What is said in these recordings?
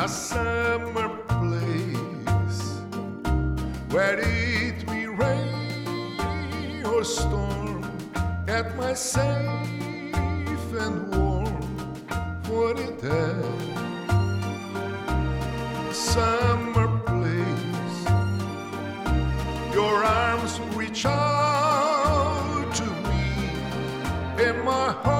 a summer place where it may rain or storm at my safe and warm for it summer place your arms reach out to me in my heart.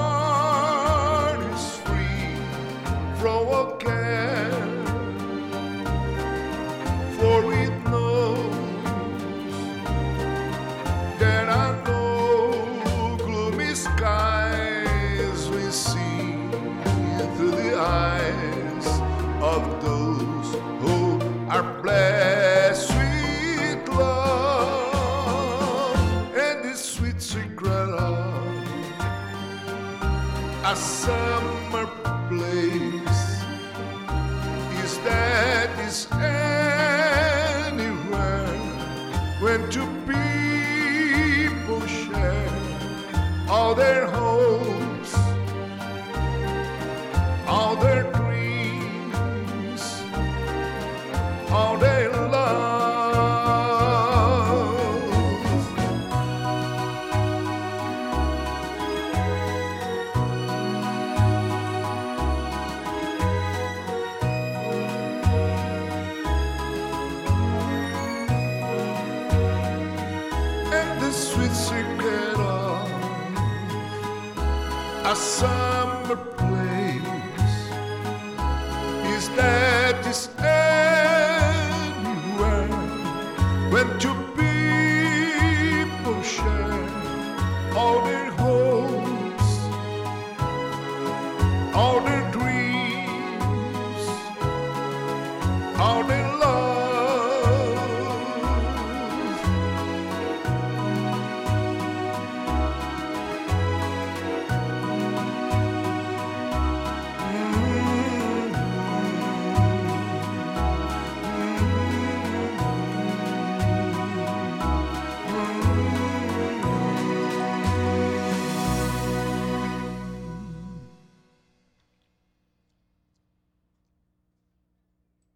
Of those who are blessed with love and the sweet secret of a summer place is that is anywhere when two people share all their hopes, a summer place. Is that that is anywhere when two people share all their hopes, all their dreams, all their